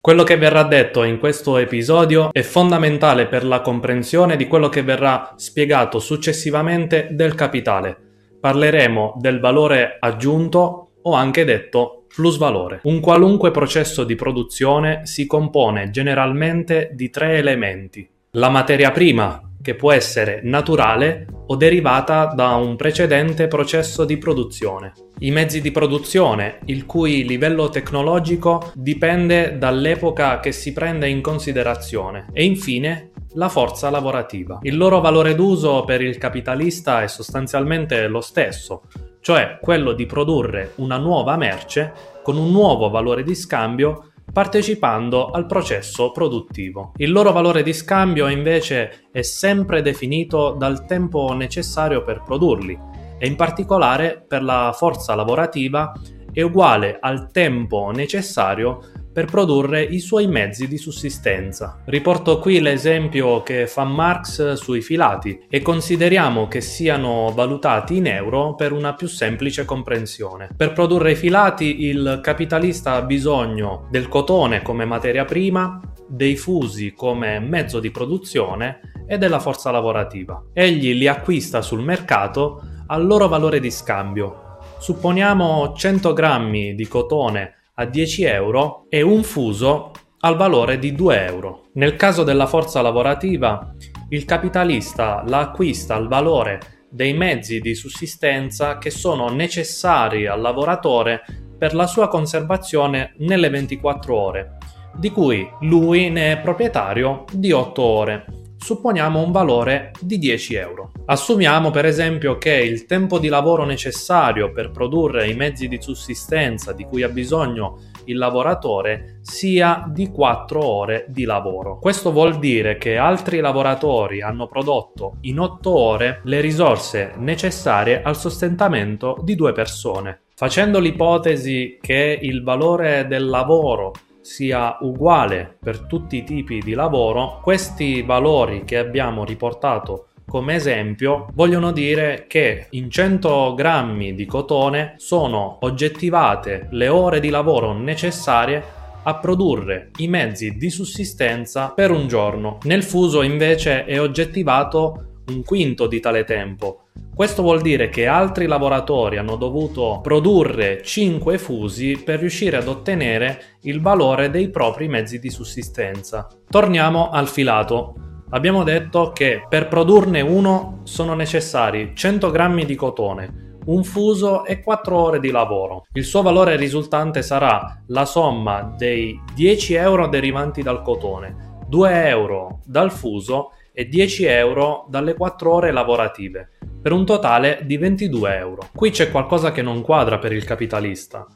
Quello che verrà detto in questo episodio è fondamentale per la comprensione di quello che verrà spiegato successivamente del capitale. Parleremo del valore aggiunto o anche detto plusvalore. Un qualunque processo di produzione si compone generalmente di tre elementi. La materia prima, che può essere naturale o derivata da un precedente processo di produzione. I mezzi di produzione, il cui livello tecnologico dipende dall'epoca che si prende in considerazione. E infine la forza lavorativa. Il loro valore d'uso per il capitalista è sostanzialmente lo stesso, cioè quello di produrre una nuova merce con un nuovo valore di scambio partecipando al processo produttivo. Il loro valore di scambio invece è sempre definito dal tempo necessario per produrli e in particolare per la forza lavorativa è uguale al tempo necessario per produrre i suoi mezzi di sussistenza. Riporto qui l'esempio che fa Marx sui filati e consideriamo che siano valutati in euro per una più semplice comprensione. Per produrre i filati il capitalista ha bisogno del cotone come materia prima, dei fusi come mezzo di produzione e della forza lavorativa. Egli li acquista sul mercato al loro valore di scambio. Supponiamo 100 grammi di cotone a 10 euro e un fuso al valore di 2 euro. Nel caso della forza lavorativa, il capitalista la acquista al valore dei mezzi di sussistenza che sono necessari al lavoratore per la sua conservazione nelle 24 ore, di cui lui ne è proprietario di 8 ore supponiamo un valore di 10 euro. Assumiamo per esempio che il tempo di lavoro necessario per produrre i mezzi di sussistenza di cui ha bisogno il lavoratore sia di 4 ore di lavoro. Questo vuol dire che altri lavoratori hanno prodotto in 8 ore le risorse necessarie al sostentamento di due persone. Facendo l'ipotesi che il valore del lavoro sia uguale per tutti i tipi di lavoro, questi valori che abbiamo riportato come esempio vogliono dire che in 100 grammi di cotone sono oggettivate le ore di lavoro necessarie a produrre i mezzi di sussistenza per un giorno. Nel fuso invece è oggettivato un quinto di tale tempo. Questo vuol dire che altri lavoratori hanno dovuto produrre 5 fusi per riuscire ad ottenere il valore dei propri mezzi di sussistenza. Torniamo al filato. Abbiamo detto che per produrne uno sono necessari 100 grammi di cotone, un fuso e 4 ore di lavoro. Il suo valore risultante sarà la somma dei 10 euro derivanti dal cotone, 2 euro dal fuso e 10 euro dalle 4 ore lavorative, per un totale di 22 euro. Qui c'è qualcosa che non quadra per il capitalista.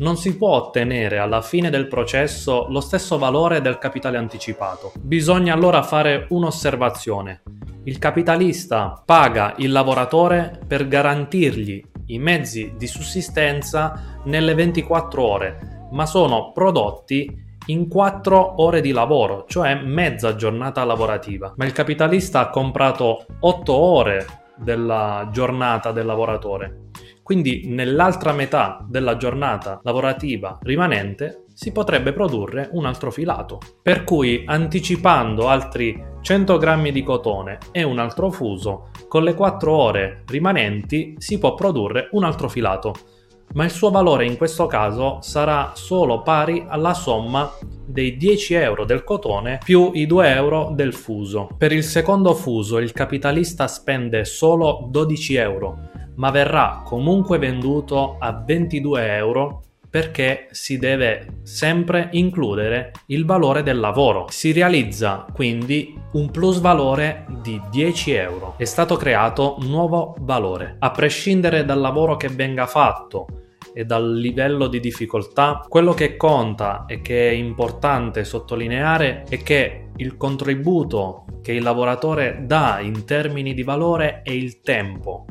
Non si può ottenere alla fine del processo lo stesso valore del capitale anticipato. Bisogna allora fare un'osservazione. Il capitalista paga il lavoratore per garantirgli i mezzi di sussistenza nelle 24 ore, ma sono prodotti in 4 ore di lavoro, cioè mezza giornata lavorativa. Ma il capitalista ha comprato 8 ore della giornata del lavoratore. Quindi nell'altra metà della giornata lavorativa rimanente si potrebbe produrre un altro filato. Per cui anticipando altri 100 grammi di cotone e un altro fuso, con le 4 ore rimanenti si può produrre un altro filato ma il suo valore in questo caso sarà solo pari alla somma dei 10 euro del cotone più i 2 euro del fuso. Per il secondo fuso il capitalista spende solo 12 euro, ma verrà comunque venduto a 22 euro perché si deve sempre includere il valore del lavoro. Si realizza quindi un plus valore di 10 euro. È stato creato nuovo valore. A prescindere dal lavoro che venga fatto e dal livello di difficoltà, quello che conta e che è importante sottolineare è che il contributo che il lavoratore dà in termini di valore è il tempo.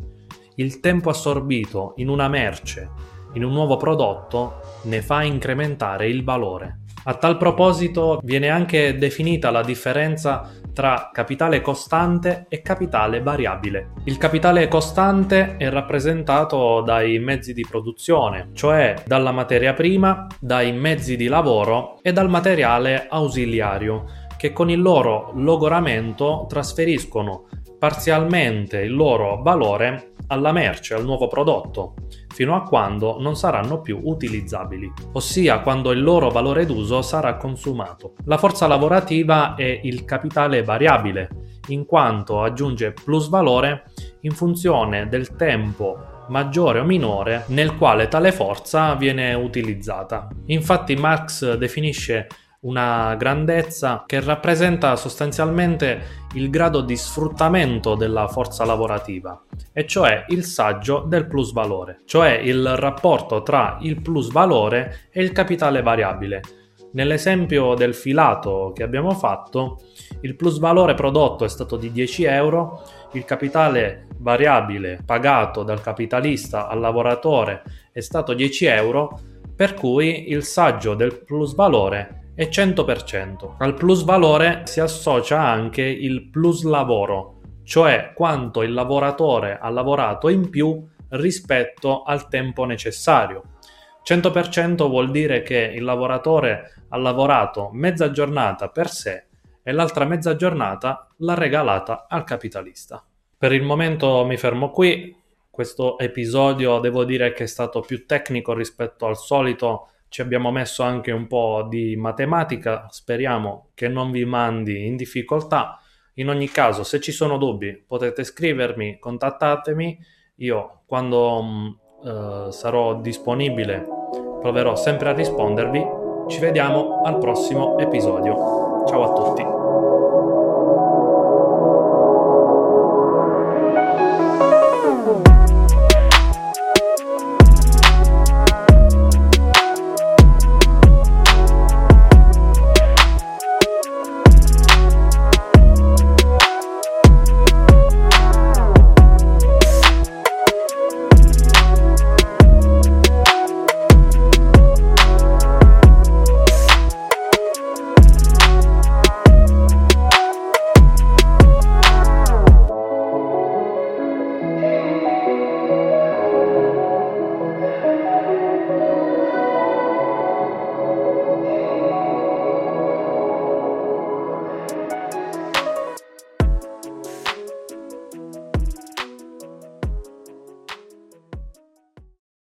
Il tempo assorbito in una merce, in un nuovo prodotto, ne fa incrementare il valore. A tal proposito viene anche definita la differenza tra capitale costante e capitale variabile. Il capitale costante è rappresentato dai mezzi di produzione, cioè dalla materia prima, dai mezzi di lavoro e dal materiale ausiliario, che con il loro logoramento trasferiscono parzialmente il loro valore alla merce, al nuovo prodotto, fino a quando non saranno più utilizzabili, ossia quando il loro valore d'uso sarà consumato. La forza lavorativa è il capitale variabile, in quanto aggiunge plusvalore in funzione del tempo maggiore o minore nel quale tale forza viene utilizzata. Infatti Marx definisce una grandezza che rappresenta sostanzialmente il grado di sfruttamento della forza lavorativa, e cioè il saggio del plusvalore, cioè il rapporto tra il plusvalore e il capitale variabile. Nell'esempio del filato che abbiamo fatto, il plusvalore prodotto è stato di 10 euro, il capitale variabile pagato dal capitalista al lavoratore è stato 10 euro, per cui il saggio del plusvalore è 100%. Al plus valore si associa anche il plus lavoro, cioè quanto il lavoratore ha lavorato in più rispetto al tempo necessario. 100% vuol dire che il lavoratore ha lavorato mezza giornata per sé e l'altra mezza giornata l'ha regalata al capitalista. Per il momento mi fermo qui. Questo episodio devo dire che è stato più tecnico rispetto al solito ci abbiamo messo anche un po' di matematica, speriamo che non vi mandi in difficoltà. In ogni caso, se ci sono dubbi, potete scrivermi, contattatemi. Io, quando mm, eh, sarò disponibile, proverò sempre a rispondervi. Ci vediamo al prossimo episodio. Ciao a tutti.